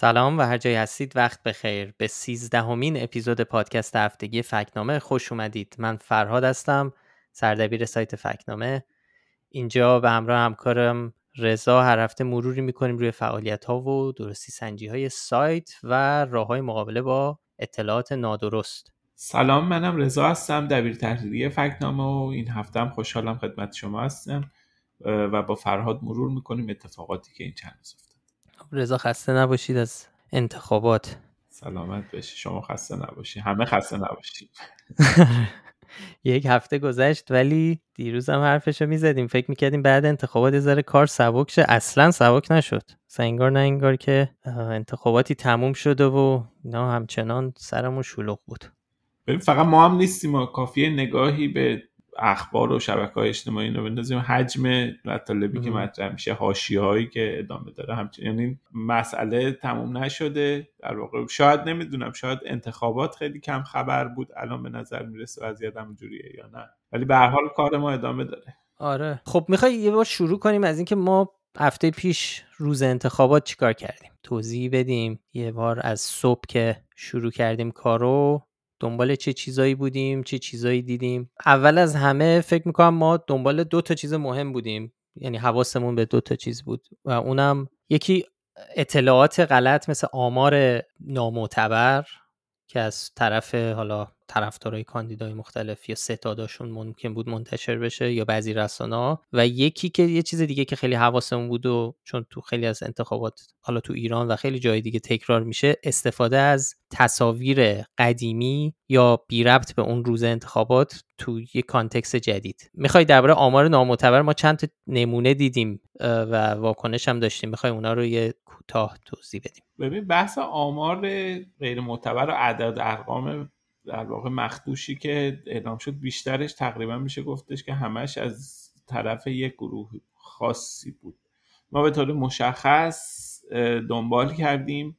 سلام و هر جای هستید وقت بخیر. به سیزدهمین اپیزود پادکست هفتگی فکنامه خوش اومدید. من فرهاد هستم سردبیر سایت فکنامه. اینجا به همراه همکارم رضا. هر هفته مروری می‌کنیم روی فعالیت ها و درستی سنجی های سایت و راه های مقابله با اطلاعات نادرست. سلام منم رضا هستم دبیر تحریریه فکنامه و این هفته هم خوشحالم خدمت شما هستم. و با فرهاد مرور می‌کنیم اتفاقاتی که این چند رضا خسته نباشید از انتخابات. سلامت بشی شما خسته نباشی. همه خسته نباشید یک هفته گذشت ولی دیروز هم حرفشو می‌زدیم. فکر می‌کردیم بعد انتخابات یه کار سبک شه. اصلا سبک نشد. سنگار نه انگار که انتخاباتی تموم شده و اینا همچنان سرمون شلوغ بود. ببین فقط ما هم نیستیم و کافیه نگاهی به اخبار و شبکه های اجتماعی رو بندازیم. حجم مطالبی که مطرح میشه حاشیه هایی که ادامه داره. همچنین یعنی مسئله تموم نشده. در واقع شاید نمی‌دونم شاید انتخابات خیلی کم خبر بود. الان به نظر می‌رسه وضعیت جوریه یا نه. ولی به هر حال کار ما ادامه داره. آره. خب می‌خوای یه بار شروع کنیم از اینکه ما هفته پیش روز انتخابات چیکار کردیم؟ توضیح بدیم. یه بار از صبح که شروع کردیم کارو. دنبال چه چیزایی بودیم چه چیزایی دیدیم. اول از همه فکر می‌کنم ما دنبال دو تا چیز مهم بودیم. یعنی حواسمون به دو تا چیز بود و اونم یکی اطلاعات غلط مثل آمار نامعتبر که از طرف حالا طرفدارای کاندیدای مختلف یا ستاداشون ممکن بود منتشر بشه یا بعضی رسانه و یکی که یه چیز دیگه که خیلی حواسمون بود و چون تو خیلی از انتخابات حالا تو ایران و خیلی جای دیگه تکرار میشه استفاده از تصاویر قدیمی یا بی ربط به اون روز انتخابات تو یه context جدید. می‌خوای درباره آمار نامعتبر ما چند تا نمونه دیدیم و واکنش هم داشتیم. می‌خوای اونا رو یه کوتاه توضیح بدیم. ببین بحث آمار غیر معتبر و عدد ارقام در واقع مخدوشی که اعلام شد بیشترش تقریبا میشه گفتش که همش از طرف یک گروه خاصی بود. ما به طور مشخص دنبال کردیم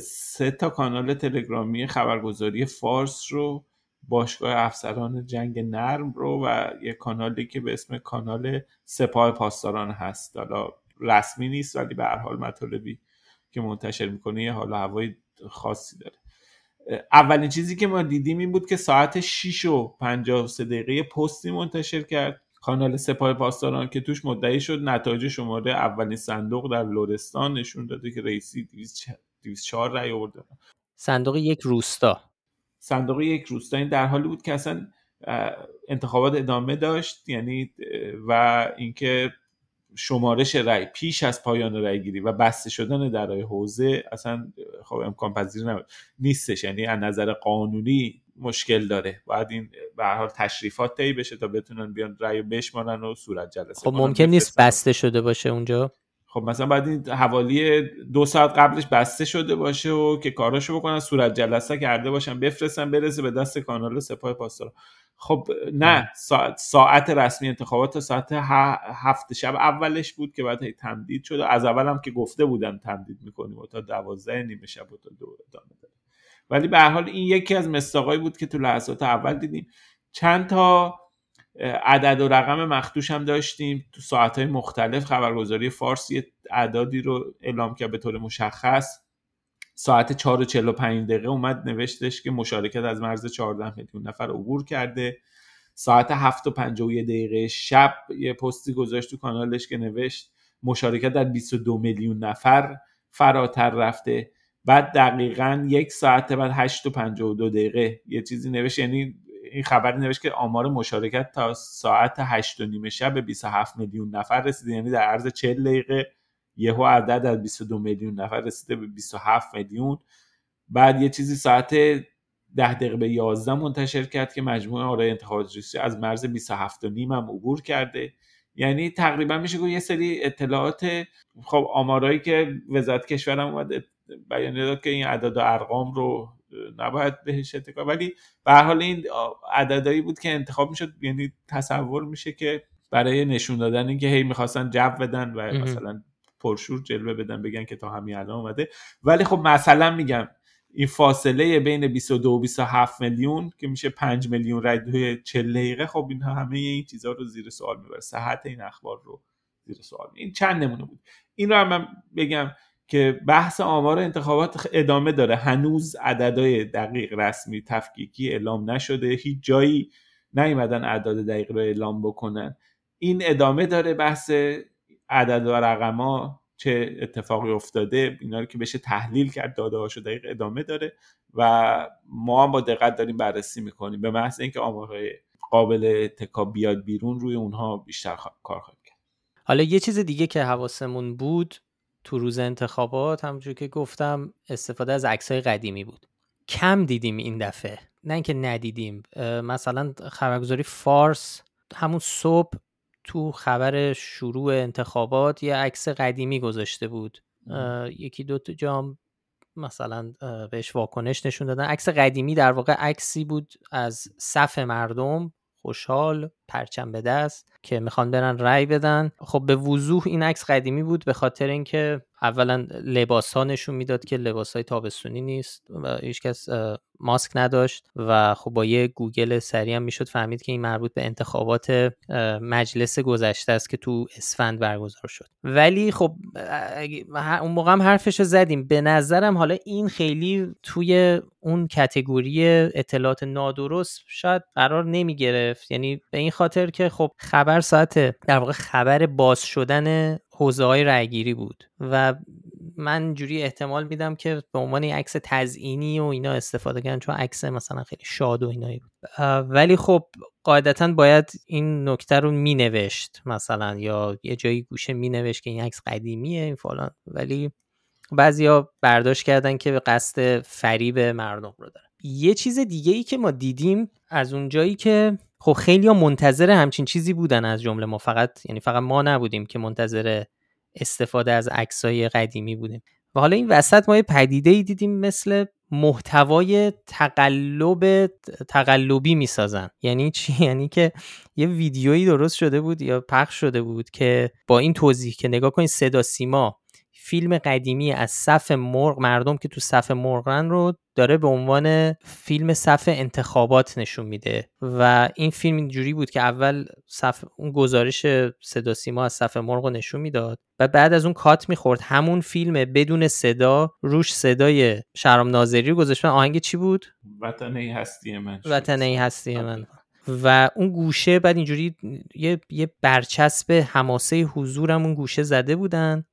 سه تا کانال تلگرامی خبرگزاری فارس رو باشگاه افسران جنگ نرم رو و یک کانالی که به اسم کانال سپاه پاسداران هست. حالا رسمی نیست ولی به هر حال مطالبی که منتشر می‌کنه یه حالا هوای خاصی داره. اولین چیزی که ما دیدیم این بود که ساعت 6 و 53 دقیقه پستی منتشر کرد. کانال سپاه پاسداران که توش مدعی شد نتایج شماره اولین صندوق در لورستان نشون داده که رئیسی 204 رأی آورده صندوق یک روستا. صندوق یک روستا. این در حالی بود که اصلا انتخابات ادامه داشت یعنی و اینکه شمارش رأی پیش از پایان رأی گیری و بسته شدن درای حوزه اصلا خب امکان پذیر نیستش یعنی از نظر قانونی مشکل داره. باید این به هر حال تشریفات طی بشه تا بتونن بیان رأی بشمارن و صورت جلسه خب ممکن نیست بسته شده باشه اونجا؟ خب مثلا بعد این حوالی دو ساعت قبلش بسته شده باشه و که کاراشو بکنن صورت جلسه کرده باشن بفرستن برسه به دست کانال سپاه پاسداران. خب نه ساعت, ساعت رسمی انتخابات تا ساعت هفت شب اولش بود که بعد تمدید شد. از اول هم که گفته بودن تمدید می‌کنیم و تا دوازده نیمه شب و تا دو ادامه داره. ولی به هر حال این یکی از مستاقایی بود که تو لحظات اول دیدیم. چند تا عدد و رقم مختوش هم داشتیم. تو ساعتهای مختلف خبرگزاری فارس یه اعدادی رو اعلام کرد به طور مشخص. ساعت 4 و 45 دقیقه اومد نوشتش که مشارکت از مرز 14 میلیون نفر عبور کرده. ساعت 7 و 51 دقیقه شب یه پستی گذاشت تو کانالش که نوشت مشارکت در 22 میلیون نفر فراتر رفته. بعد دقیقا یک ساعت بعد 8 و 52 دقیقه یه چیزی نوشت. یعنی این خبری نوشت که آمار مشارکت تا ساعت 8 و نیم شب به 27 میلیون نفر رسیده. یعنی در عرض 40 دقیقه یهو عدد از 22 میلیون نفر رسیده به 27 میلیون. بعد یه چیزی ساعت 10 دقیقه به 11 منتشر کرد که مجموعه آرای انتخابات ریاسی از مرز 27 و نیم هم عبور کرده. یعنی تقریبا میشه گفت یه سری اطلاعات خب آمارایی که وزارت کشورم اومده بیان داد که این اعداد و ارقام رو نباید بهش اتکا ولی به حال این عددهایی بود که انتخاب می‌شد یعنی تصور میشه که برای نشون دادن اینکه هی می‌خواستن جو بدن و مثلا پرشور جلوه بدن بگن که تا همین الان اومده. ولی خب مثلا میگم این فاصله بین 22 و 27 میلیون که میشه 5 میلیون رای توی 40 دقیقه خب این همه این چیزها رو زیر سوال می‌بره. صحت این اخبار رو زیر سوال. این چند نمونه بود. این رو هم من بگم که بحث آمار انتخابات ادامه داره. هنوز عددهای دقیق رسمی تفکیکی اعلام نشده. هیچ جایی نیومدن اعداد دقیق رو اعلام بکنن. این ادامه داره بحث عدد و رقما چه اتفاقی افتاده. اینا رو که بشه تحلیل کرد داده هاشو دقیق ادامه داره و ما هم با دقت داریم بررسی می‌کنیم. به محض اینکه آمارهای قابل اتکا بیاد بیرون روی اونها بیشتر کار خواهیم کرد. حالا یه چیز دیگه که حواسمون بود تو روز انتخابات همونجور که گفتم استفاده از عکسای قدیمی بود. کم دیدیم این دفعه. نه اینکه ندیدیم. مثلا خبرگزاری فارس همون صبح تو خبر شروع انتخابات یه عکس قدیمی گذاشته بود. یکی دو تا جام مثلا بهش واکنش نشون دادن. عکس قدیمی در واقع عکسی بود از صف مردم خوشحال پرچم به دست که می‌خوان برن رأی بدن. خب به وضوح این عکس قدیمی بود به خاطر اینکه اولا لباس ها نشون می‌داد که لباس های تابستونی نیست و هیچکس ماسک نداشت و خب با یه گوگل سریع هم می‌شد فهمید که این مربوط به انتخابات مجلس گذشته است که تو اسفند برگزار شد. ولی خب اون موقع هم حرفش زدیم. به نظرم حالا این خیلی توی اون کتگوری اطلاعات نادرست شاید قرار نمی گرفت یعنی به این خاطر که خب خبر ساعت در واقع خبر باز شدن حوزه های رأیگیری بود و من جوری احتمال میدم که به عنوان عکس تزئینی و اینا استفاده کردن چون عکس مثلا خیلی شاد و اینایی بود. ولی خب قاعدتا باید این نکته رو می نوشت مثلا یا یه جایی گوشه می نوشت که این عکس قدیمیه این فلان. ولی بعضیا برداشت کردن که به قصد فریب مردم رو داره یه چیز دیگه ای که ما دیدیم از اون جایی که خب خیلی ها منتظر همچین چیزی بودن از جمله ما. فقط یعنی فقط ما نبودیم که منتظر استفاده از عکسای قدیمی بودیم. و حالا این وسط ما یه پدیده ای دیدیم مثل محتوای تقلب تقلبی می‌سازن. یعنی چی؟ یعنی که یه ویدیویی درست شده بود یا پخش شده بود که با این توضیح که نگاه کنید صدا سیما فیلم قدیمی از صف مرغ مردم که تو صف مرغن رو داره به عنوان فیلم صف انتخابات نشون میده و این فیلم اینجوری بود که اول صف اون گزارش صدا سیما از صف مرغ رو نشون می‌داد و بعد از اون کات می‌خورد. همون فیلم بدون صدا روش صدای شرم ناظری رو گذاشت. آهنگ چی بود؟ وطنه هستی من وطنه هستی من. و اون گوشه بعد اینجوری یه, یه برچسب حماسه حضورم اون گوشه زده بودن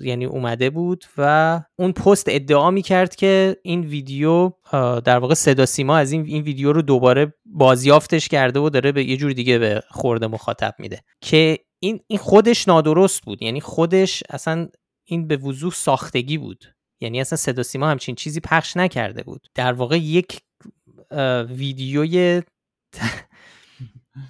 یعنی اومده بود و اون پست ادعا می‌کرد که این ویدیو در واقع صدا سیما از این, این ویدیو رو دوباره بازیافتش کرده و داره به یه جور دیگه به خورده مخاطب میده. که این, این خودش نادرست بود. یعنی خودش اصلا این به وضوح ساختگی بود. یعنی اصلا صدا سیما همچین چیزی پخش نکرده بود. در واقع یک ویدیوی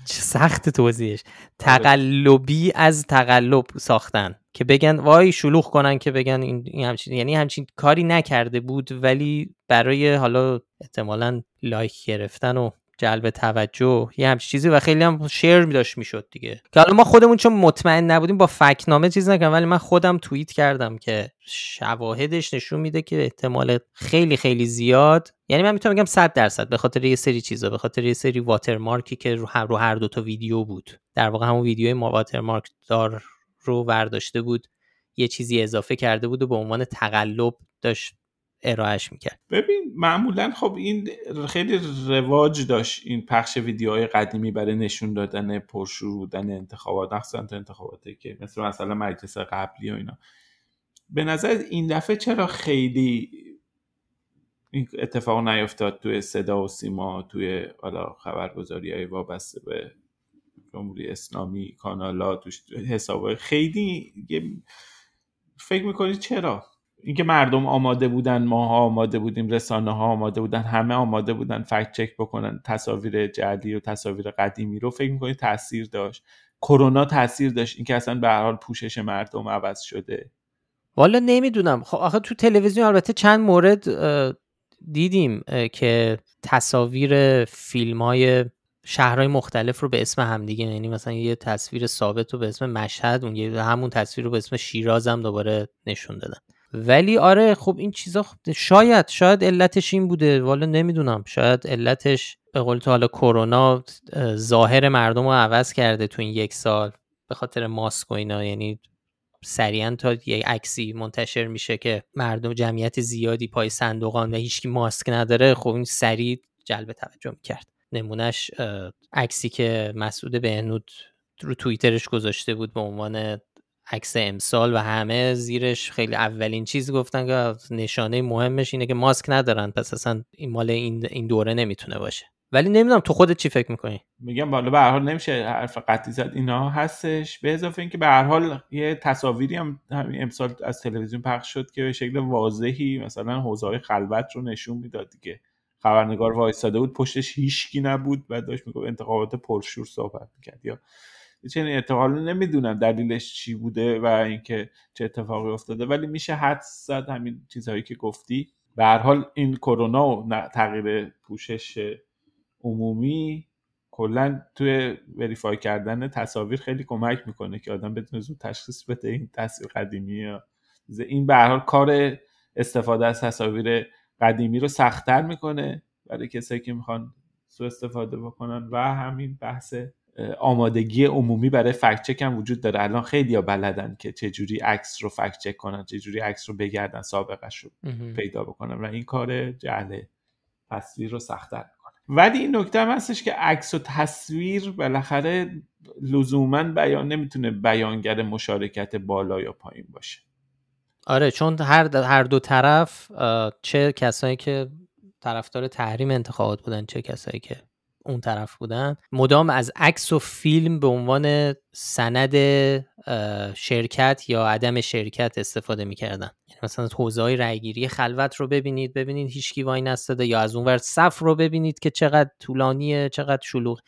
سخت توضیحش. تقلبی از تقلب ساختن که بگن وای شلوغ کنن که بگن این, همچین یعنی همچین کاری نکرده بود ولی برای حالا احتمالا لایک گرفتن و جلب توجه یه همچین چیزی و خیلی هم شیر می داشت می‌شد دیگه. که حالا ما خودمون چون مطمئن نبودیم با فکنامه چیز نکردم ولی من خودم توییت کردم که شواهدش نشون میده که احتمال خیلی خیلی زیاد یعنی من می‌تونم بگم 100 درصد به خاطر یه سری چیزا به خاطر یه سری واترمارکی که رو هر, رو هر دو تا ویدیو بود. در واقع همون ویدیو ما واترمارک دار رو برداشته بود یه چیزی اضافه کرده بود و به عنوان تقلب داشت ارائهش می‌کرد. ببین معمولا خب این خیلی رواج داشت این پخش ویدیوهای قدیمی برای نشون دادن پرشور بودن انتخابات مخصوصا انتخاباتی که مثل مثلا مجلس قبلی و اینا. به نظر این دفعه چرا خیلی این اتفاق نیفتاد توی صدا و سیما توی حالا خبرگزاری های وابسته به جمهوری اسلامی کانالا توش حساب خیلی فکر می‌کنید چرا؟ اینکه مردم آماده بودن ماها آماده بودیم رسانه ها آماده بودن همه آماده بودن فکت چک بکنن. تصاویر جعلی و تصاویر قدیمی رو فکر می‌کنید تاثیر داشت. کرونا تاثیر داشت. اینکه اصلا به هر حال پوشش مردم عوض شده. والا نمی‌دونم. خب آخه تو تلویزیون البته چند مورد دیدیم که تصاویر فیلم های شهرهای مختلف رو به اسم همدیگه یعنی مثلا یه تصویر ثابت رو به اسم مشهد اون همون تصویر رو به اسم شیراز هم دوباره نشون دادن. ولی آره خب این چیزا خب شاید شاید علتش این بوده. والا نمی‌دونم. شاید علتش به قول تو حالا کرونا ظاهر مردم رو عوض کرده تو این یک سال. به خاطر ماسک و اینا. یعنی سریعا تا یه عکسی منتشر میشه که مردم جمعیت زیادی پای صندوقان و هیچکی ماسک نداره. خب این سریع جلب توجه می‌کرد. نمونهش عکسی که مسعود بهنود رو توییترش گذاشته بود به عنوان عکس امسال و همه زیرش خیلی اولین چیز گفتن که نشانه مهمش اینه که ماسک ندارن پس اصلا این مال این دوره نمی‌تونه باشه. ولی نمی‌دونم تو خودت چی فکر می‌کنی؟ میگم بالا به هر حال نمیشه حرف قطعی زد اینا هستش. به اضافه اینکه به هر حال یه تصاویری هم همین امسال از تلویزیون پخش شد که به شکل واضحی مثلا حوزه های خلوت رو نشون می‌داد دیگه. خبرنگار وایستاده بود پشتش هیچکی نبود و داشت می‌گفت انتخابات پرشور صحبت می‌کرد. یا چنین اتفاقی نمی‌دونم دلیلش چی بوده و اینکه چه اتفاقی افتاده ولی میشه حد زد همین چیزهایی که گفتی. به هر حال این کرونا و تغییر پوشش عمومی کلا توی وریفای کردن تصاویر خیلی کمک می‌کنه که آدم بدون زود تشخیص بده این تصویر قدیمی یا این به هر حال کار استفاده از تصاویر قدیمی رو سختتر می‌کنه برای کسایی که می‌خوان سو استفاده بکنن و همین بحث آمادگی عمومی برای فکت چک هم وجود داره. الان خیلی ها بلدن که چجوری عکس رو فکت چک کنن چجوری عکس رو بگردن سابقش رو پیدا بکنن و این کار جعل تصویر رو سختتر ولی این نکته هم هستش که عکس و تصویر بالاخره لزوما بیان نمی‌تونه بیانگر مشارکت بالا یا پایین باشه. آره چون هر هر دو طرف چه کسایی که طرفدار تحریم انتخابات بودن چه کسایی که اون طرف بودن. مدام از عکس و فیلم به عنوان سند شرکت یا عدم شرکت استفاده می‌کردن. یعنی مثلا حوزه های رأیگیری خلوت رو ببینید ببینید هیچکی وای نستاده یا از اونور صف رو ببینید که چقدر طولانیه چقدر شلوغ.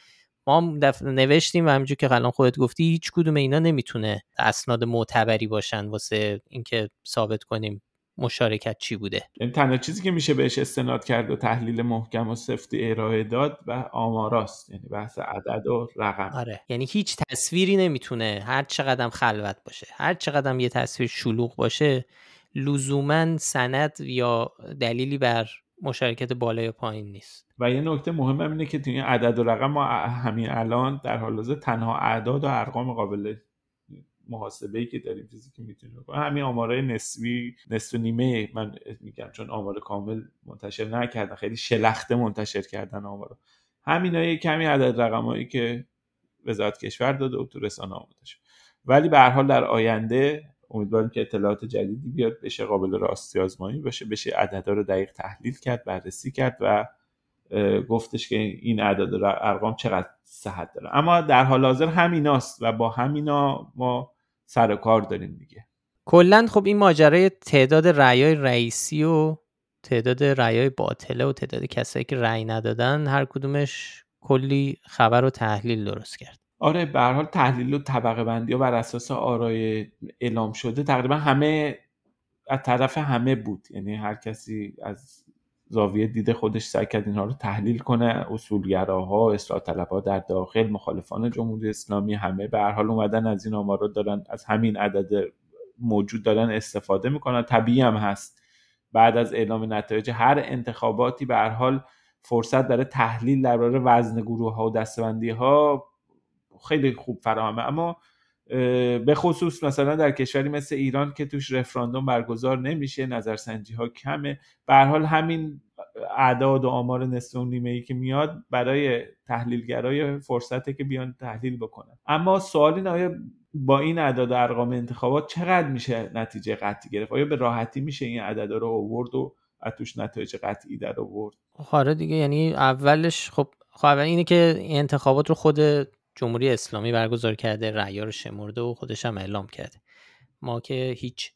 ما نوشتیم و همینجور که الان خودت گفتی هیچ کدوم اینا نمی‌تونه اسناد معتبری باشن واسه اینکه ثابت کنیم. مشارکت چی بوده؟ این یعنی تنها چیزی که میشه بهش استناد کرد و تحلیل محکم و سفتی ارائه داد و آماراست. یعنی بحث عدد و رقم. آره. یعنی هیچ تصویری نمی‌تونه هر چقدر خلوت باشه هر چقدر یه تصویر شلوغ باشه لزوما سند یا دلیلی بر مشارکت بالا یا پایین نیست. و یه نکته مهم اینه که توی عدد و رقم ما همین الان در حال حاضر تنها اعداد و ارقام قابل محاسبه که داریم چیزی که می‌تونیم بکنیم. همین آمارای نسبی نصف و نیمه من میگم چون آمار کامل منتشر نکردن خیلی شلخته منتشر کردن آمارا همین کمی عدد رقمایی که وزارت کشور داده و تو رسانه ولی به هر حال در آینده امیدواریم که اطلاعات جدیدی بیاد بشه قابل راستی آزمایی باشه بشه عددها رو دقیق تحلیل کرد بررسی کرد و گفتش که این اعداد ارقام چقدر صحت داره. اما در حال حاضر همیناست و با همینا ما سر کار داریم دیگه. کلا خب این ماجرای تعداد رأیای رئیسی و تعداد رأیای باطله و تعداد کسایی که رأی ندادن هر کدومش کلی خبر و تحلیل درست کرد. آره به حال تحلیل و طبقه بندی و بر اساس آرای اعلام شده تقریبا همه از طرف همه بود. یعنی هر کسی از زاویه دید خودش سعی کرد اینها رو تحلیل کنه. اصولگراها اصلاح طلبها در داخل مخالفان جمهوری اسلامی همه به هر حال اومدن از این آمارا دارن از همین عدد موجود دارن استفاده می‌کنن. طبیعی هم هست. بعد از اعلام نتایج هر انتخاباتی به هر حال فرصت داره تحلیل درباره وزن گروه ها و دستبندی ها خیلی خوب فراهمه. اما به خصوص مثلا در کشوری مثل ایران که توش رفراندوم برگزار نمیشه نظرسنجی ها کمه. به حال همین اعداد و آمار نصف و نیمه ای که میاد برای تحلیلگرای فرصته که بیان تحلیل بکنن. اما سوالی نه با این اعداد و ارقام انتخابات چقدر میشه نتیجه قطعی گرفت؟ آیا به راحتی میشه این عددا رو آورد و از توش نتایج قطعی در آورد؟ آره دیگه یعنی اولش خب خب اینه که این انتخابات رو خود جمهوری اسلامی برگزار کرده رأیا رو شمرده و خودش هم اعلام کرده. ما که هیچ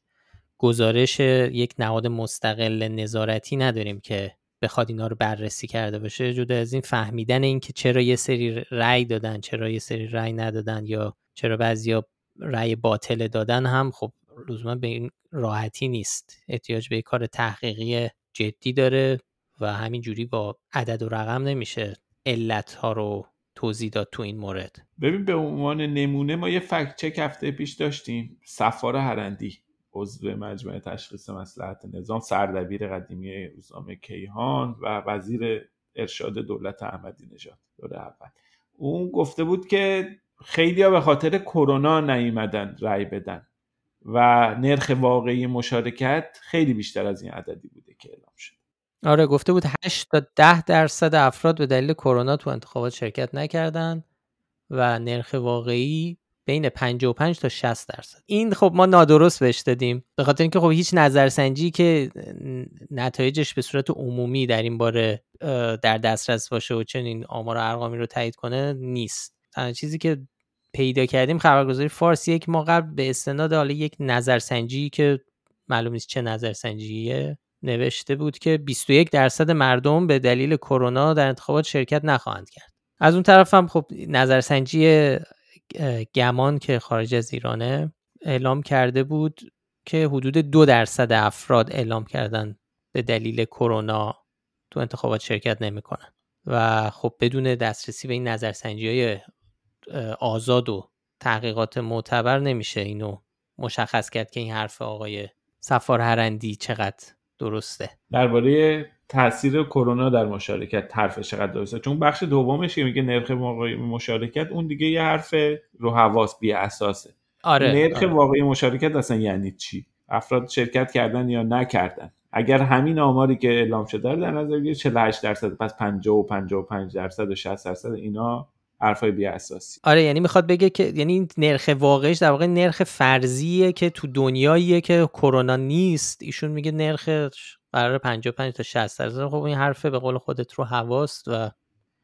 گزارش یک نهاد مستقل نظارتی نداریم که بخواد اینا رو بررسی کرده باشه جدا از این فهمیدن اینکه چرا یه سری رأی دادن چرا یه سری رأی ندادن یا چرا بعضیا رأی باطل دادن هم خب لزوما به این راحتی نیست. احتیاج به کار تحقیقی جدی داره و همین جوری با عدد و رقم نمیشه علت ها رو توضیح داد تو این مورد. ببین به عنوان نمونه ما یه فکت چک هفته پیش داشتیم. سفار هرندی عضو مجمع تشخیص مسلحت نظام سردبیر قدیمی روزنامه کیهان و وزیر ارشاد دولت احمدی نژاد. دوره اول. اون گفته بود که خیلی به خاطر کرونا نیومدن رأی بدن و نرخ واقعی مشارکت خیلی بیشتر از این عددی بوده که اعلام شد. آره گفته بود 8 تا 10 درصد افراد به دلیل کرونا تو انتخابات شرکت نکردن و نرخ واقعی بین 55 تا 60 درصد. این خب ما نادرست بهش دادیم. به خاطر اینکه خب هیچ نظرسنجی که نتایجش به صورت عمومی در این باره در دسترس باشه و چنین آمار و ارقامی رو تایید کنه نیست. تنها چیزی که پیدا کردیم خبرگزاری فارس یک ما قبل به استناد حالا یک نظرسنجی که معلوم نیست چه نظرسنجیه نوشته بود که 21 درصد مردم به دلیل کرونا در انتخابات شرکت نخواهند کرد. از اون طرف هم خب نظرسنجی گمان که خارج از ایرانه اعلام کرده بود که حدود دو درصد افراد اعلام کردن به دلیل کرونا تو انتخابات شرکت نمی‌کنن. و خب بدون دسترسی به این نظرسنجی های آزاد و تحقیقات معتبر نمیشه اینو مشخص کرد که این حرف آقای سفار هرندی چقدر درسته. درباره تاثیر کرونا در مشارکت حرف چقدر درسته؟ چون بخش دومش که میگه نرخ واقعی مشارکت اون دیگه یه حرف رو حواس بی اساسه. آره نرخ آره. واقعی مشارکت اصلا یعنی چی؟ افراد شرکت کردن یا نکردن؟ اگر همین آماری که اعلام شده رو در نظر بگیرید 48 درصد پس 50 و 55 درصد و 60 درصد اینا حرفای بی اساسی. آره یعنی می‌خواد بگه که یعنی نرخ واقعیش در واقع نرخ فرضیه که تو دنیاییه که کرونا نیست. ایشون میگه نرخش قرار 55 تا 60 درصد. خب این حرفه به قول خودت رو هواست و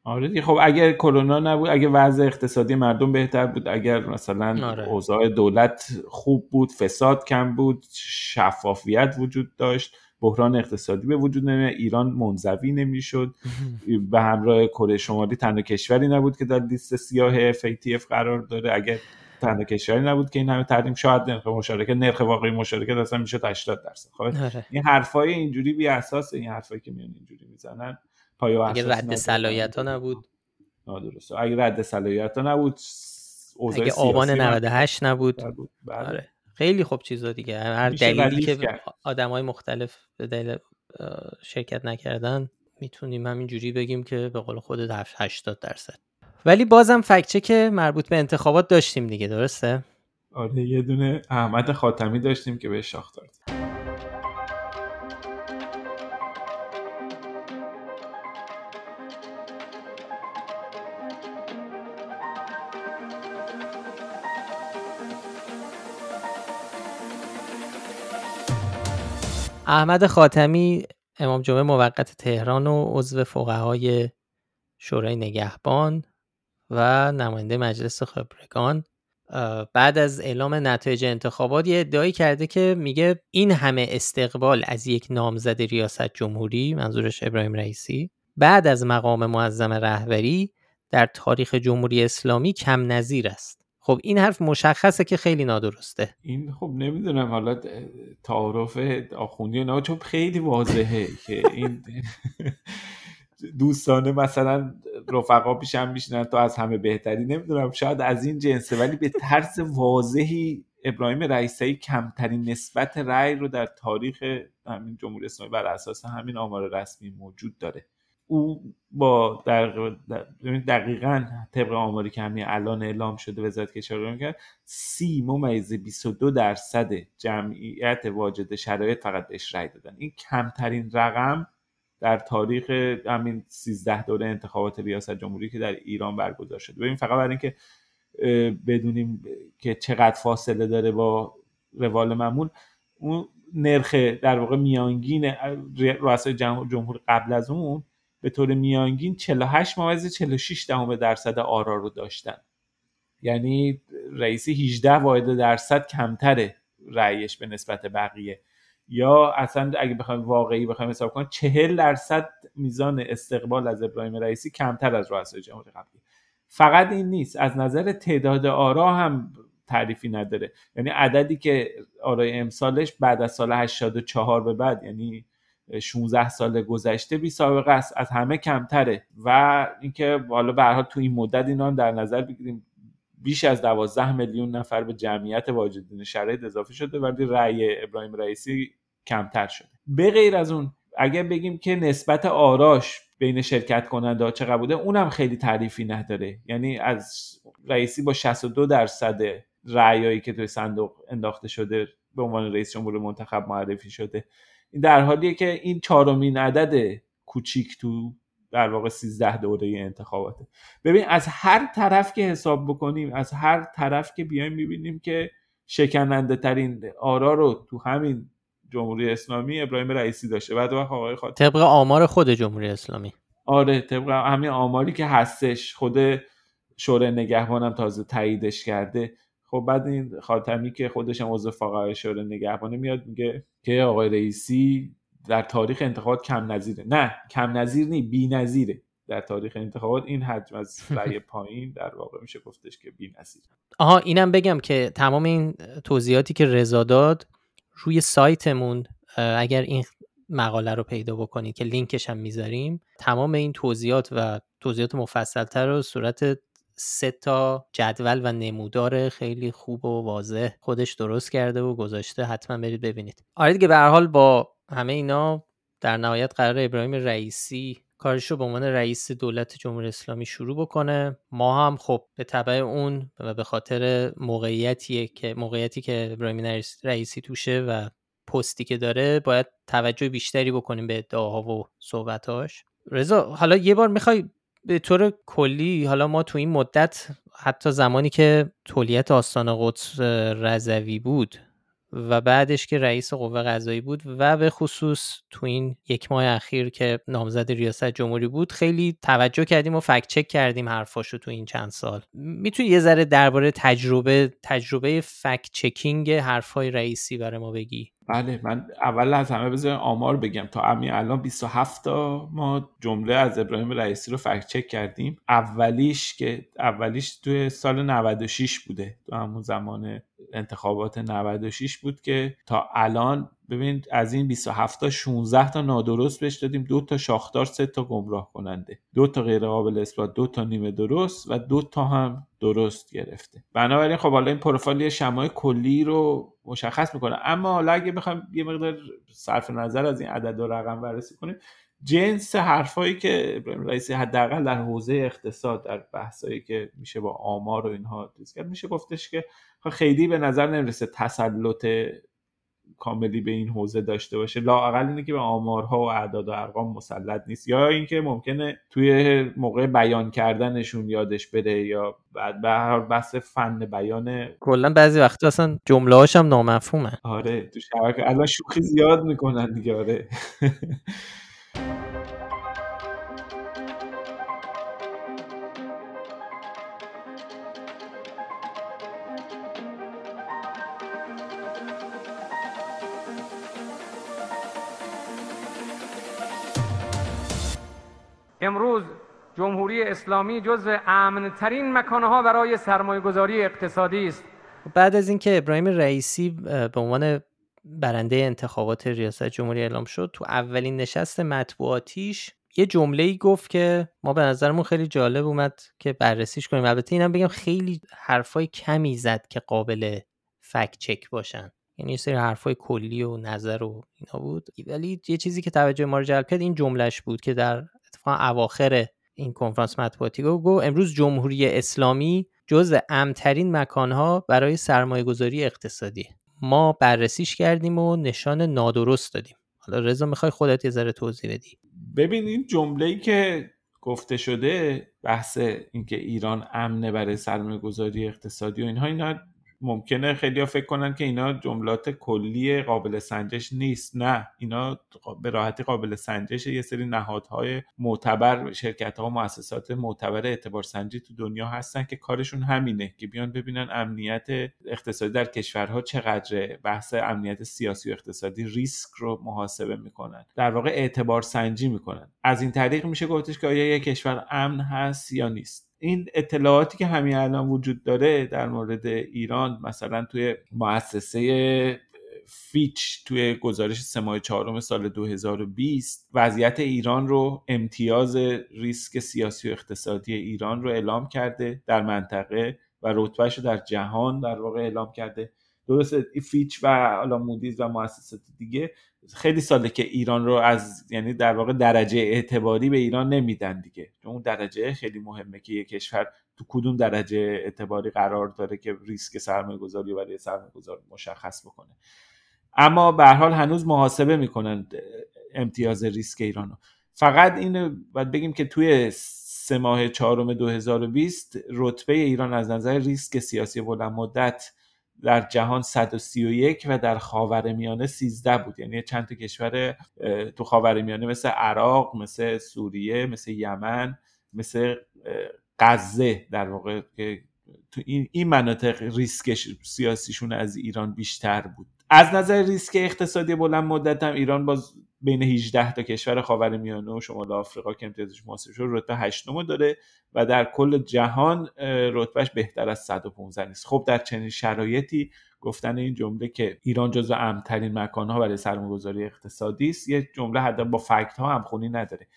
آره دیگه. خب اگر کرونا نبود اگه وضع اقتصادی مردم بهتر بود اگر مثلا آره. اوضاع دولت خوب بود فساد کم بود شفافیت وجود داشت بحران اقتصادی به وجود نمی ایران منزوی نمی‌شد. به همراه کره شمالی تنها کشوری نبود که در لیست سیاه FATF قرار داره. اگر تنها کشوری نبود که این همه تحریم شاید نرخ مشارکت نرخ واقعی مشارکت اصلا می‌شد 80 درصد خب آره. این حرفای اینجوری بی اساس این حرفایی که میان اینجوری می‌زنن پایه اگه رد. صلاحیت ها نبود نادرسته اگه رد صلاحیت ها نبود اوضاع اگه آبان هم 98 نبود بهتر بود. بله. آره خیلی خوب چیزا دیگه هر میشه دلیلی که کرد. آدم های مختلف به دلیل شرکت نکردن می‌تونیم همین جوری بگیم که به قول خودت 80 درصد ولی بازم فکچه که مربوط به انتخابات داشتیم دیگه درسته؟ آره یه دونه احمد خاتمی داشتیم که به شاخ داد احمد خاتمی امام جمعه موقت تهران و عضو فقهای شورای نگهبان. و نماینده مجلس خبرگان بعد از اعلام نتایج انتخابات یه ادعایی کرده که میگه این همه استقبال از یک نامزد ریاست جمهوری منظورش ابراهیم رئیسی بعد از مقام معظم رهبری در تاریخ جمهوری اسلامی کم نظیر است. خب این حرف مشخصه که خیلی نادرسته. این خب نمی‌دونم حالا تعارف آخوندی نه چون خیلی واضحه که این دوستانه مثلا رفقا پیشم میشنن تو از همه بهتری. نمی‌دونم شاید از این جنسه ولی به طرز واضحی ابراهیم رئیسی کمترین نسبت رأی رو در تاریخ همین جمهوری اسلامی بر اساس همین آمار رسمی موجود داره. او با در دقیقا طبق آماری که همین الان اعلام شده وزارت کشور کرد سی ممیز 22 درصد جمعیت واجد شرایط فقط بهش رأی دادن. این کمترین رقم در تاریخ همین 13 دوره انتخابات ریاست جمهوری که در ایران برگزار شده. ببین فقط برای اینکه بدونیم که چقدر فاصله داره با روال معمول اون نرخ در واقع میانگین رؤسای جمهور قبل از اون به طور میانگین 48 ممیز 46 دهم درصد آرا رو داشتن. یعنی رئیسی 18 واحد درصد کمتره رأیش به نسبت بقیه. یا اصلا اگه بخوایم واقعی بخوایم حساب کنیم 40 درصد میزان استقبال از ابراهیم رئیسی کمتر از رؤسای جمهور قبلی فقط این نیست از نظر تعداد آرا هم تعریفی نداره. یعنی عددی که آرای امسالش بعد از سال 84 به بعد یعنی 16 سال گذشته بی سابقه است از همه کمتره. و اینکه حالا به تو این مدت اینا هم در نظر بگیریم بیش از 12 میلیون نفر به جمعیت واجدین شرایط اضافه شده ولی رأی ابراهیم رئیسی کمتر شده. به غیر از اون اگر بگیم که نسبت آراش بین شرکت کننده ها چقدر بوده اونم خیلی تعریفی نداره. یعنی از رئیسی با 62 درصد رأیایی که توی صندوق انداخته شده به عنوان رئیس جمهور منتخب معرفی شده. این در حالیه که این چهارمین عدد کوچیک تو در واقع 13 دوره انتخاباته. ببین از هر طرف که حساب بکنیم از هر طرف که بیایم می‌بینیم که شکننده ترین آرا رو تو همین جمهوری اسلامی ابراهیم رئیسی داشته. بعد وقت آقای خاطر. طبق آمار خود جمهوری اسلامی. آره طبق همین آماری که هستش. خود شورای نگهبانم تازه تاییدش کرده. خب بعد این خاتمی که خودش هم عضو فقهای شورای نگهبانه میاد میگه که آقای رئیسی در تاریخ انتخابات کم نظیره. نه کم نظیر نی بی نظیره. در تاریخ انتخابات این حجم از رأی پایین در واقع میشه گفتش که بی نظیر. آها اینم بگم که تمام این توضیحاتی که رضا داد روی سایتمون اگر این مقاله رو پیدا بکنید که لینکش هم می‌ذاریم تمام این توضیحات و توضیحات مفصلتر رو صورت سه تا جدول و نمودار خیلی خوب و واضح خودش درست کرده و گذاشته حتما برید ببینید. آره دیگه به هر حال با همه اینا در نهایت قرار ابراهیم رئیسی کارش رو به عنوان رئیس دولت جمهوری اسلامی شروع بکنه. ما هم خب به طبع اون و به خاطر موقعیتی که موقعیتی که ابراهیم رئیسی توشه و پستی که داره باید توجه بیشتری بکنیم به ادعاها و صحبتاش رضا حالا یه بار می‌خوای به طور کلی حالا ما تو این مدت حتی زمانی که تولیت آستان قدس رضوی بود و بعدش که رئیس قوه قضایی بود و به خصوص تو این یک ماه اخیر که نامزد ریاست جمهوری بود خیلی توجه کردیم و فکت چک کردیم حرفاشو تو این چند سال. می‌تونی یه ذره درباره تجربه تجربه فکت چکینگ حرفای رئیسی برای ما بگی. بله من اول از همه بذارم آمار بگم. تا همین الان 27 تا ما جمله از ابراهیم رئیسی رو فکت چک کردیم. اولیش که اولیش توی سال 96 بوده تو همون زمان انتخابات 96 بود که تا الان ببینید از این 27 تا 16 تا نادرست بهش دادیم. دو تا شاخدار سه تا گمراه کننده. دو تا غیر قابل اثبات دو تا نیمه درست و دو تا هم درست گرفته. بنابراین خب حالا این پروفایل شمای کلی رو مشخص می‌کنه. اما حالا اگه بخوایم یه مقدار صرف نظر از این عدد و رقم بررسی کنیم جنس حرفایی که ابراهیم رئیسی حداقل در حوزه اقتصاد در بحثایی که میشه با آمار و اینها کرد میشه گفتش که خیلی به نظر نمی‌رسه تسلط کاملی به این حوزه داشته باشه. لااقل اینه که به آمارها و اعداد و ارقام مسلط نیست. یا اینکه ممکنه توی موقع بیان کردنشون یادش بره یا بعد به هر بحث فن بیان کلا بعضی وقتا اصلا جمله هاشم نامفهومه. آره تو شبکه الان شوخی زیاد می‌کنن دیگه آره. امروز جمهوری اسلامی جزو امنترین مکانها برای سرمایه گذاری اقتصادی است. بعد از اینکه ابراهیم رئیسی به عنوان برنده انتخابات ریاست جمهوری اعلام شد. تو اولین نشست مطبوعاتیش یه جمله ای گفت که ما به نظرمون خیلی جالب اومد که بررسیش کنیم. البته اینم بگم خیلی حرفای کمی زد که قابل فکت چک باشن. یعنی یه سری حرفای کلی و نظر و اینا بود. ولی یه چیزی که توجه ما رو جلب کرد این جملهش بود که در اتفاقا اواخر این کنفرانس مطبوعاتی گفت امروز جمهوری اسلامی جز امترین مکانها برای سرمایه گذاری اقتصادی ما بررسیش کردیم و نشان نادرست دادیم. حالا رضا می‌خوای خودت یه ذره توضیح بدی؟ ببین این جمله که گفته شده بحث اینکه ایران امنه برای سرمایه گذاری اقتصادی و اینها اینا ممکنه خیلی فکر کنن که اینا جملات کلی قابل سنجش نیست. نه اینا به راحتی قابل سنجش یه سری نهادهای معتبر شرکت ها و مؤسسات معتبر اعتبار سنجی تو دنیا هستن که کارشون همینه که بیان ببینن امنیت اقتصادی در کشورها چقدره. بحث امنیت سیاسی و اقتصادی ریسک رو محاسبه می‌کنن. در واقع اعتبار سنجی می‌کنن. از این طریق میشه گفتش که آیا یک کشور امن هست یا نیست. این اطلاعاتی که همین الان وجود داره در مورد ایران مثلا توی مؤسسه فیچ توی گزارش سه چهارم سال 2020 وضعیت ایران رو امتیاز ریسک سیاسی و اقتصادی ایران رو اعلام کرده در منطقه و رتبهش رو در جهان در واقع اعلام کرده. درسته فیچ و حالا مودیز و مؤسسات دیگه خیلی ساله که ایران رو از یعنی در واقع درجه اعتباری به ایران نمیدن دیگه. اون درجه خیلی مهمه که یک کشور تو کدوم درجه اعتباری قرار داره که ریسک سرمایه گذاری و برای سرمایه گذار مشخص بکنه. اما به حال هنوز محاسبه می‌کنن امتیاز ریسک ایران رو. فقط این باید بگیم که توی سه ماه چهارم 2020 رتبه ایران از نظر ریسک سیاسی بلند مدت در جهان 131 و در خاور میانه 13 بود. یعنی چند تا کشور تو خاور میانه مثل عراق مثل سوریه مثل یمن مثل غزه در واقع که تو این, این مناطق ریسک سیاسیشون از ایران بیشتر بود. از نظر ریسک اقتصادی بلند مدت هم ایران باز بین 18 تا کشور خاورمیانه و شمال آفریقا که امتیازش محاسب شد رتبه 8 داره و در کل جهان رتبهش بهتر از 115 نیست. خب در چنین شرایطی گفتن این جمله که ایران جزو امترین مکانها برای سرمایه‌گذاری اقتصادی است یه جمله حتی با فکت ها خونی نداره.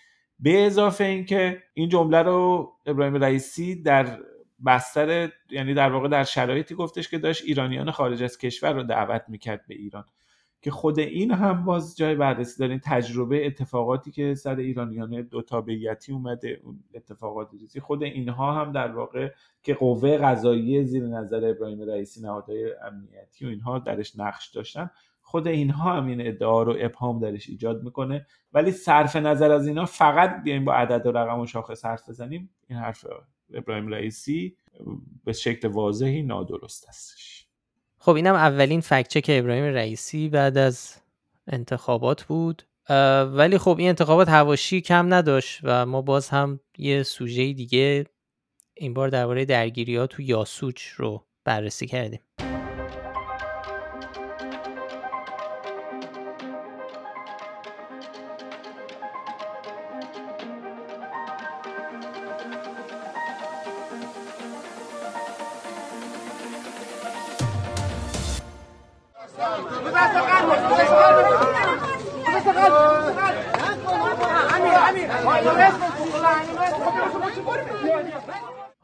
به اضافه اینکه این جمله رو ابراهیم رئیسی در بستر یعنی در واقع در شرایطی گفتش که داشت ایرانیان خارج از کشور رو دعوت می‌کرد به ایران. که خود این هم باز جای بررسی دارین تجربه اتفاقاتی که سر ایرانیان دو تابعیتی اومده اون اتفاقات ریزی. خود اینها هم در واقع که قوه قضایی زیر نظر ابراهیم رئیسی نهادهای امنیتی و اینها درش نقش داشتن خود اینها هم این ادعا رو ابهام درش ایجاد می‌کنه. ولی صرف نظر از اینها فقط بیایم با عدد و رقم و شاخص حرف بزنیم. این حرف ابراهیم رئیسی به شکل واضحی نادرست هستش. خب اینم اولین فکچه که ابراهیم رئیسی بعد از انتخابات بود. ولی خب این انتخابات هواشی کم نداشت و ما باز هم یه سوژه دیگه این بار درباره درگیری ها تو یاسوچ رو بررسی کردیم.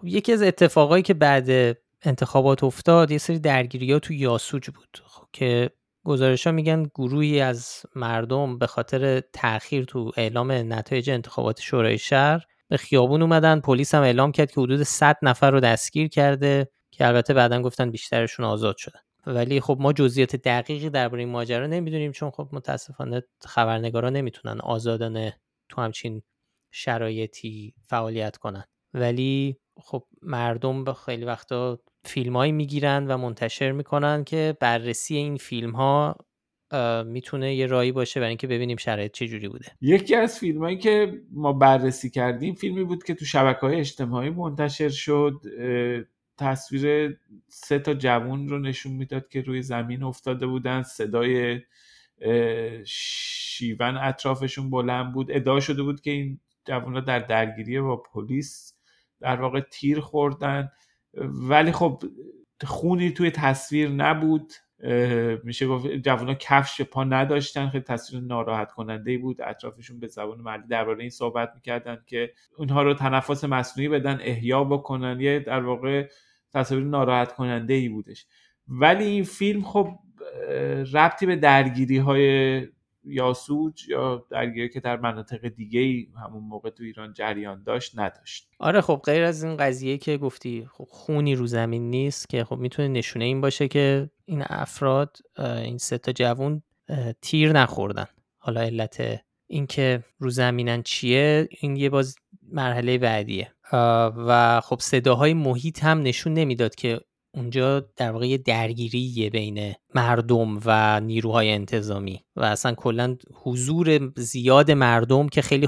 یکی از اتفاقایی که بعد انتخابات افتاد یه سری درگیری ها تو یاسوج بود خب، که گزارش ها میگن گروهی از مردم به خاطر تاخیر تو اعلام نتایج انتخابات شورای شهر به خیابون اومدن. پلیس هم اعلام کرد که حدود 100 نفر رو دستگیر کرده که البته بعدا گفتن بیشترشون آزاد شدن. ولی خب ما جزئیات دقیقی درباره این ماجرا نمی‌دونیم چون خب متاسفانه خبرنگارا نمی‌تونن آزادانه تو همچین شرایطی فعالیت کنن. ولی خب مردم به خیلی وقتا فیلمهایی می‌گیرن و منتشر می‌کنن که بررسی این فیلم ها می‌تونه یه رایی باشه برای اینکه ببینیم شرایط چه جوری بوده. یکی از فیلم هایی که ما بررسی کردیم فیلمی بود که تو شبکه های اجتماعی منتشر شد تصویر سه تا جوون رو نشون می‌داد که روی زمین افتاده بودن صدای شیون اطرافشون بلند بود. ادعا شده بود که این جوان در درگیری با پلیس در واقع تیر خوردن. ولی خب خونی توی تصویر نبود. میشه گفت جوان کفش پا نداشتن خیلی تصویر ناراحت کننده بود. اطرافشون به زبان محلی درباره این صحبت می‌کردن که اونها رو تنفس مصنوعی بدن احیا بکنن. یه در واقع تصویر ناراحت کننده ای بودش. ولی این فیلم خب ربطی به درگیری های یاسوج یا درگیری که در مناطق دیگه ای همون موقع تو ایران جریان داشت نداشت. آره خب غیر از این قضیه که گفتی خب خونی رو زمین نیست که خب می‌تونه نشونه این باشه که این افراد این سه تا جوون تیر نخوردن. حالا علت اینکه رو زمینن چیه این یه باز مرحله بعدیه. و خب صداهای محیط هم نشون نمی‌داد که اونجا در واقع یه درگیری بین مردم و نیروهای انتظامی. و اصلا کلا حضور زیاد مردم که خیلی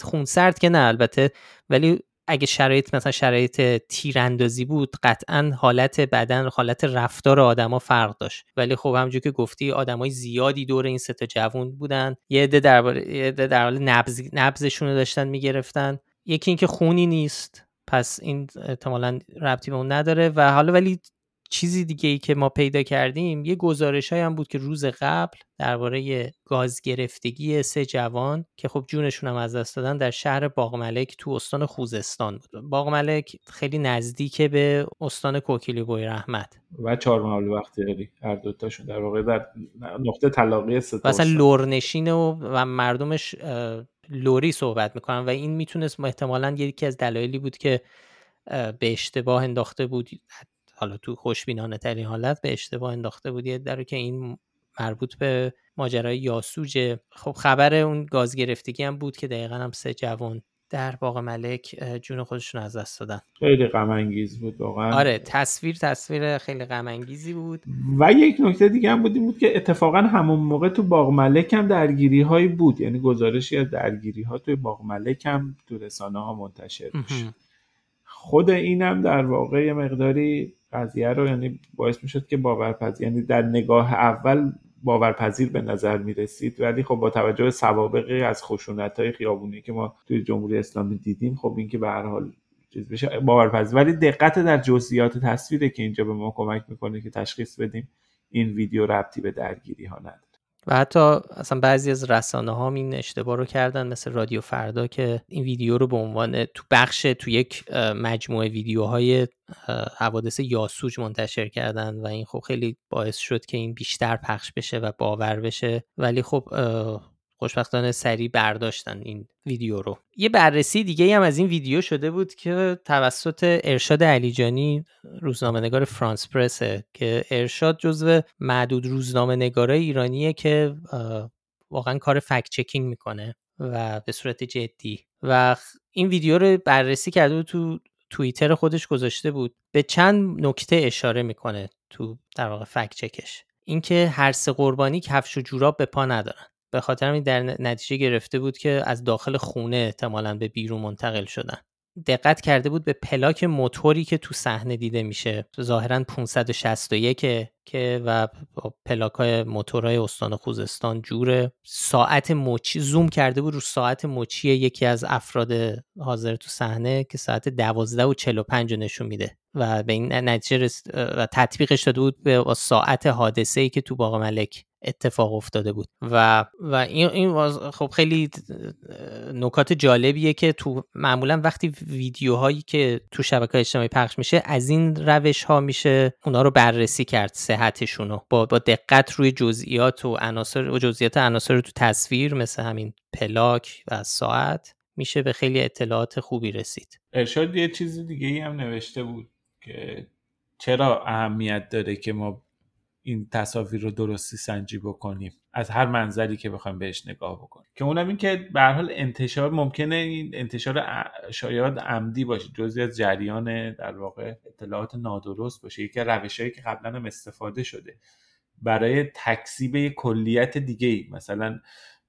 خونسرد که نه البته ولی اگه شرایط مثلا شرایط تیراندازی بود قطعا حالت بدن حالت رفتار آدما فرق داشت. ولی خب همونجور که گفتی آدمای زیادی دور این سه جوون بودن. یه عده در یه در حال نبض نبضشون رو داشتن می‌گرفتن. یکی اینکه خونی نیست. پس این احتمالا ربطی به اون نداره. و حالا ولی چیزی دیگه ای که ما پیدا کردیم یه گزارش هم بود که روز قبل درباره گاز گرفتگی سه جوان که خب جونشون هم از دست دادن در شهر باغملک تو استان خوزستان بود. باغملک خیلی نزدیک به استان کوکیلی بوی رحمت. و چهار محل وقتی هر دوتاشون در واقع در نقطه تلاقی سه مثلا لورنشین و, و مردمش لوری صحبت می‌کنن و این می‌تونست احتمالا یکی از دلایلی بود که به اشتباه انداخته بود. حالا تو خوشبینانه ترین حالت به اشتباه انداخته بود یه در که این مربوط به ماجرای یاسوج خب خبر اون گاز گرفتگی هم بود که دقیقا هم سه جوان در باغ ملک جون خودشون از دست دادن. خیلی غم انگیز بود واقعا. آره تصویر تصویر خیلی غم انگیزی بود. و یک نکته دیگه هم بود این بود که اتفاقا همون موقع تو باغ ملک هم درگیری هایی بود. یعنی گزارشی از درگیری ها توی باغ ملک هم تو رسانه ها منتشر میشه خود اینم در واقع مقداری قضیه رو یعنی باعث می‌شد که باورپذیر یعنی در نگاه اول باورپذیر به نظر می رسید ولی خب با توجه به سوابقی از خشونت های خیابونی که ما توی جمهوری اسلامی دیدیم خب اینکه به هر حال چیز بشه باورپذیر. ولی دقت در جزئیات تصویره که اینجا به ما کمک می‌کنه که تشخیص بدیم این ویدیو ربطی به درگیری ها نداره. و حتی اصلا بعضی از رسانه ها این اشتباه رو کردن مثل رادیو فردا که این ویدیو رو به عنوان تو بخش تو یک مجموعه ویدیوهای حوادث یاسوج منتشر کردن و این خب خیلی باعث شد که این بیشتر پخش بشه و باور بشه. ولی خب خوشبختانه سریع برداشتن این ویدیو رو. یه بررسی دیگه هم از این ویدیو شده بود که توسط ارشاد علیجانی روزنامه نگار فرانس پرسه که ارشاد جزو معدود روزنامه نگارای ایرانیه که واقعا کار فکت چکینگ می‌کنه و به صورت جدی. و این ویدیو رو بررسی کرده تو توییتر خودش گذاشته بود. به چند نکته اشاره می‌کنه تو در واقع فکت چکش. اینکه هر سه قربانی کفش و جوراب به پا ندارن. به خاطر همین در نتیجه گرفته بود که از داخل خونه احتمالا به بیرون منتقل شدن. دقت کرده بود به پلاک موتوری که تو صحنه دیده میشه. ظاهرا 561 که و پلاک های موتورهای استان خوزستان جوره. ساعت مچی زوم کرده بود رو ساعت مچی یکی از افراد حاضر تو صحنه که ساعت 12 و 45 نشون میده. و به این نتیجه و تطبیقش داده بود به ساعت حادثه ای که تو باغ ملک اتفاق افتاده بود. و و این این خب خیلی نکات جالبیه که تو معمولا وقتی ویدیوهایی که تو شبکه اجتماعی پخش میشه از این روش ها میشه اونا رو بررسی کرد صحتشون رو. با, با دقت روی جزئیات و عناصر و جزئیات عناصر تو تصویر مثل همین پلاک و ساعت میشه به خیلی اطلاعات خوبی رسید. ارشاد یه چیز دیگه ای هم نوشته بود که چرا اهمیت داره که ما این تصاویر رو درستی سنجی بکنیم. از هر منظری که بخوایم بهش نگاه بکنیم. که اونم این که به حال انتشار ممکنه این انتشار شایعات عمدی باشه. جزی از جریان در واقع اطلاعات نادرست باشه. یکی روشهایی که قبلا هم استفاده شده. برای تکذیب کلیت دیگه ای مثلا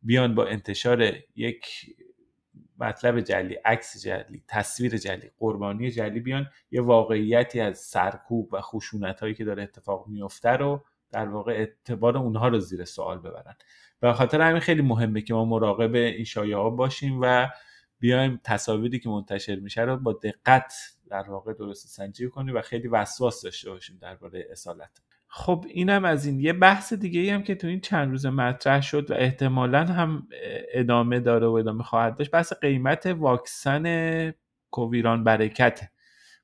بیان با انتشار یک مطلب جلی عکس جلی تصویر جلی قربانی جلی بیان یه واقعیتی از سرکوب و خشونت هایی که داره اتفاق میفته رو در واقع اعتبار اونها رو زیر سوال ببرن. به خاطر همین خیلی مهمه که ما مراقب این شایعه ها باشیم و بیایم تصاویری که منتشر میشه رو با دقت در واقع درست سنجی کنیم و خیلی وسواس داشته باشیم درباره اصالت. خب اینم از این. یه بحث دیگه ای هم که تو این چند روز مطرح شد و احتمالا هم ادامه داره و ادامه خواهد داشت بحث قیمت واکسن کوویران برکت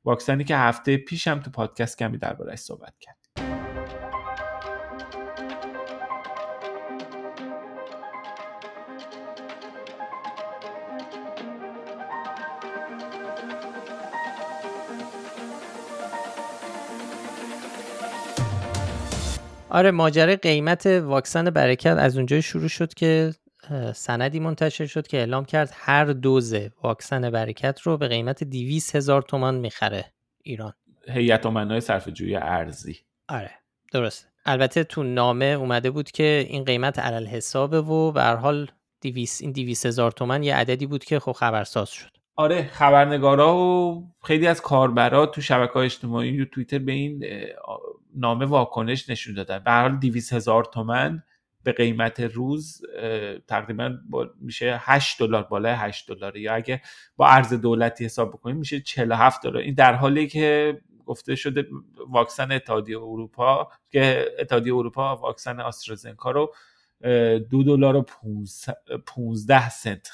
واکسنی که هفته پیش هم تو پادکست کمی دربارهش صحبت کرد آره ماجرای قیمت واکسن برکت از اونجای شروع شد که سندی منتشر شد که اعلام کرد هر دوز واکسن برکت رو به قیمت 200 هزار تومان می‌خره ایران. هیئت امنای صرف جوی ارزی آره درسته. البته تو نامه اومده بود که این قیمت علل حسابه و به هر حال 200 این 200 هزار تومن یه عددی بود که خب خبرساز شد. آره خبرنگارا و خیلی از کاربرا تو شبکه های اجتماعی و توییتر به این نامه واکنش نشون دادن. به حال 200 هزار تومن به قیمت روز تقریبا میشه 8 دلار بالای 8 دلار یا اگه با ارز دولتی حساب بکنیم میشه 47 دلار. این در حالی که گفته شده واکسن اتحادیه اروپا که اتحادیه اروپا واکسن آسترازنکا رو دو دلار و 15 سنت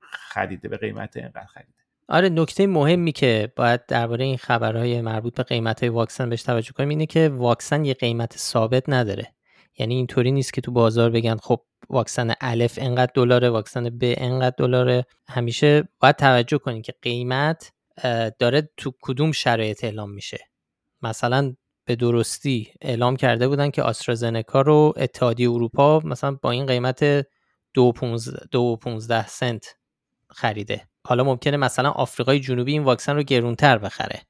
خریده به قیمت اینقدر خریده. آره نکته مهمی که باید درباره این خبرهای مربوط به قیمت های واکسن بهش توجه کنیم اینه که واکسن یه قیمت ثابت نداره. یعنی اینطوری نیست که تو بازار بگن خب واکسن الف انقدر دلاره واکسن ب انقدر دلاره. همیشه باید توجه کنید که قیمت داره تو کدوم شرایط اعلام میشه. مثلا به درستی اعلام کرده بودن که آسترازنکا رو اتحادیه اروپا مثلا با این قیمت دو 15 سنت خریده. حالا ممکنه مثلا آفریقای جنوبی این واکسن رو گرونتر بخره.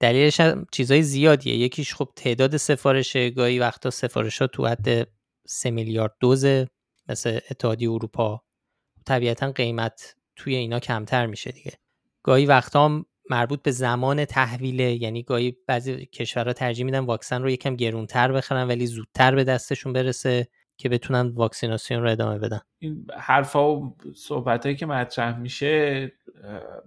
دلیلش هم چیزای زیادیه. یکیش خب تعداد سفارشه گاهی وقتا سفارش ها تو حد 3 میلیارد دوزه مثل اتحادیه اروپا. طبیعتا قیمت توی اینا کمتر میشه دیگه. گاهی وقتا هم مربوط به زمان تحویله. یعنی گاهی بعضی کشورها ترجیح میدن واکسن رو یکم گرونتر بخرن ولی زودتر به دستشون برسه. که بتونن واکسیناسیون رو ادامه بدن. این حرفا و صحبت که مطرح میشه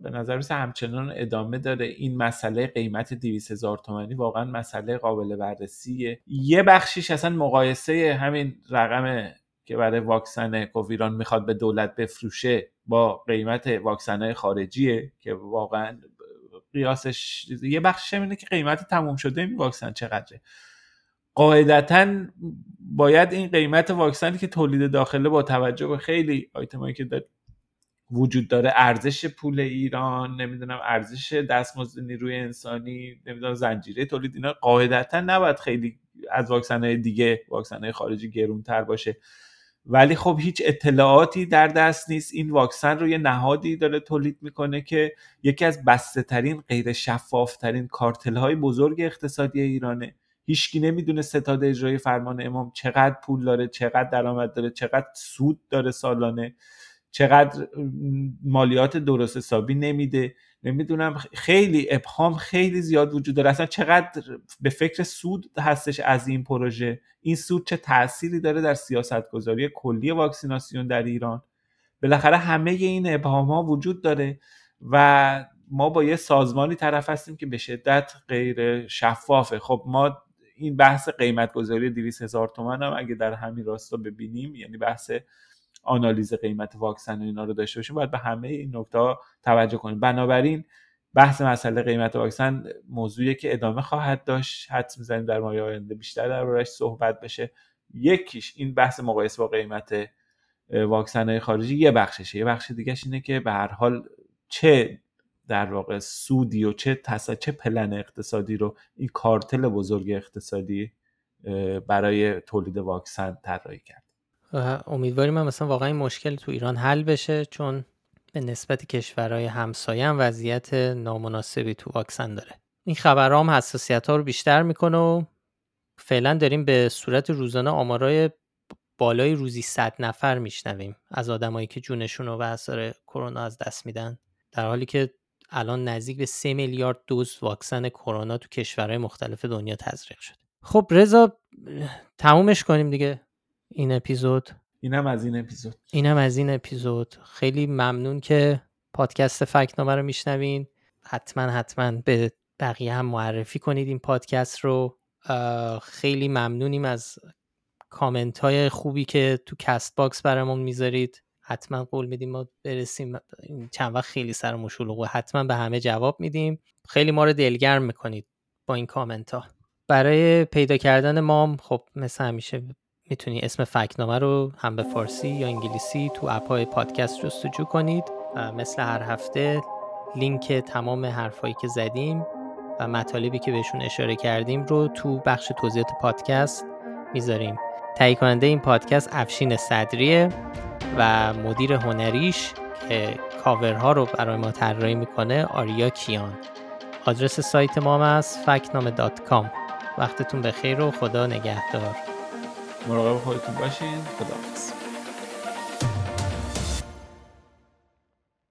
به نظر میسه همچنان ادامه داره. این مسئله قیمت 200 هزار تومانی واقعا مسئله قابل بررسیه. یه بخشیش اصلا مقایسه همین رقم که برای واکسن کوویران می‌خواد به دولت بفروشه با قیمت واکسن خارجیه که واقعا قیاسش یه بخشش اینه که قیمت تموم شده این واکسن چقدره. قاعدتا باید این قیمت واکسنی که تولید داخله با توجه به خیلی آیتمایی که وجود داره ارزش پول ایران نمی‌دونم ارزش دستمزد نیروی انسانی نمی‌دونم زنجیره تولید اینا قاعدتا نباید خیلی از واکسن های دیگه واکسن های خارجی گرونتر باشه. ولی خب هیچ اطلاعاتی در دست نیست. این واکسن رو یه نهادی داره تولید می‌کنه که یکی از بسته ترین غیر شفاف ترین کارتل های بزرگ اقتصادی ایرانه. هیچکی نمی‌دونه ستاد اجرای فرمان امام چقدر پول داره چقدر درآمد داره چقدر سود داره سالانه چقدر مالیات درست حسابی نمیده. نمی‌دونم خیلی ابهام خیلی زیاد وجود داره. اصلا چقدر به فکر سود هستش از این پروژه؟ این سود چه تأثیری داره در سیاست گذاری کلی واکسیناسیون در ایران؟ بالاخره همه این ابهام ها وجود داره و ما با یه سازمانی طرف هستیم که به شدت غیر شفافه. خب ما این بحث قیمت گذاری 200 هزار تومن هم اگه در همین راستا ببینیم یعنی بحث آنالیز قیمت واکسن و اینا رو داشته باشیم باید به همه این نکته توجه کنیم. بنابراین بحث مسئله قیمت واکسن موضوعی که ادامه خواهد داشت. حدس می‌زنیم در ماه آینده بیشتر دربارش صحبت بشه. یکیش این بحث مقایسه با قیمت واکسن های خارجی یه بخششه. یه بخش دیگهش اینه که به هر حال چه در واقع سودی و چه تسا چه پلن اقتصادی رو این کارتل بزرگ اقتصادی برای تولید واکسن طراحی کرد. امیدواریم مثلا واقعا این مشکل تو ایران حل بشه چون به نسبت کشورهای همسایه هم وضعیت نامناسبی تو واکسن داره. این خبرام حساسیت ها رو بیشتر می‌کنه و فعلا داریم به صورت روزانه آمارای بالای روزی 100 نفر میشنویم از آدمایی که جونشون رو به اثر کرونا از دست میدن. در حالی که الان نزدیک به 3 میلیارد دوز واکسن کرونا تو کشورهای مختلف دنیا تزریق شده. خب رضا تمومش کنیم دیگه این اپیزود. اینم از این اپیزود. اینم از این اپیزود. خیلی ممنون که پادکست فکت‌نامه رو میشنوین. حتما حتما به بقیه هم معرفی کنید این پادکست رو. خیلی ممنونیم از کامنت های خوبی که تو Castbox برامون می‌ذارید. حتما قول میدیم ما برسیم چند وقت خیلی سر و حتما به همه جواب میدیم. خیلی ما رو دلگرم می‌کنید با این کامنت ها برای پیدا کردن ما خب مثل همیشه می‌تونی اسم فکنامه رو هم به فارسی یا انگلیسی تو اپای پادکست جستجو کنید. و مثل هر هفته لینک تمام حرفایی که زدیم و مطالبی که بهشون اشاره کردیم رو تو بخش توضیحات پادکست می‌ذاریم. تهیه کننده این پادکست افشین صدریه و مدیر هنریش که کاورها رو برای ما طراحی می‌کنه آریا کیان. آدرس سایت ما هم از فکنامه دات کام. وقتتون بخیر و خدا نگهدار. مراقب خودتون باشین. خداحافظ.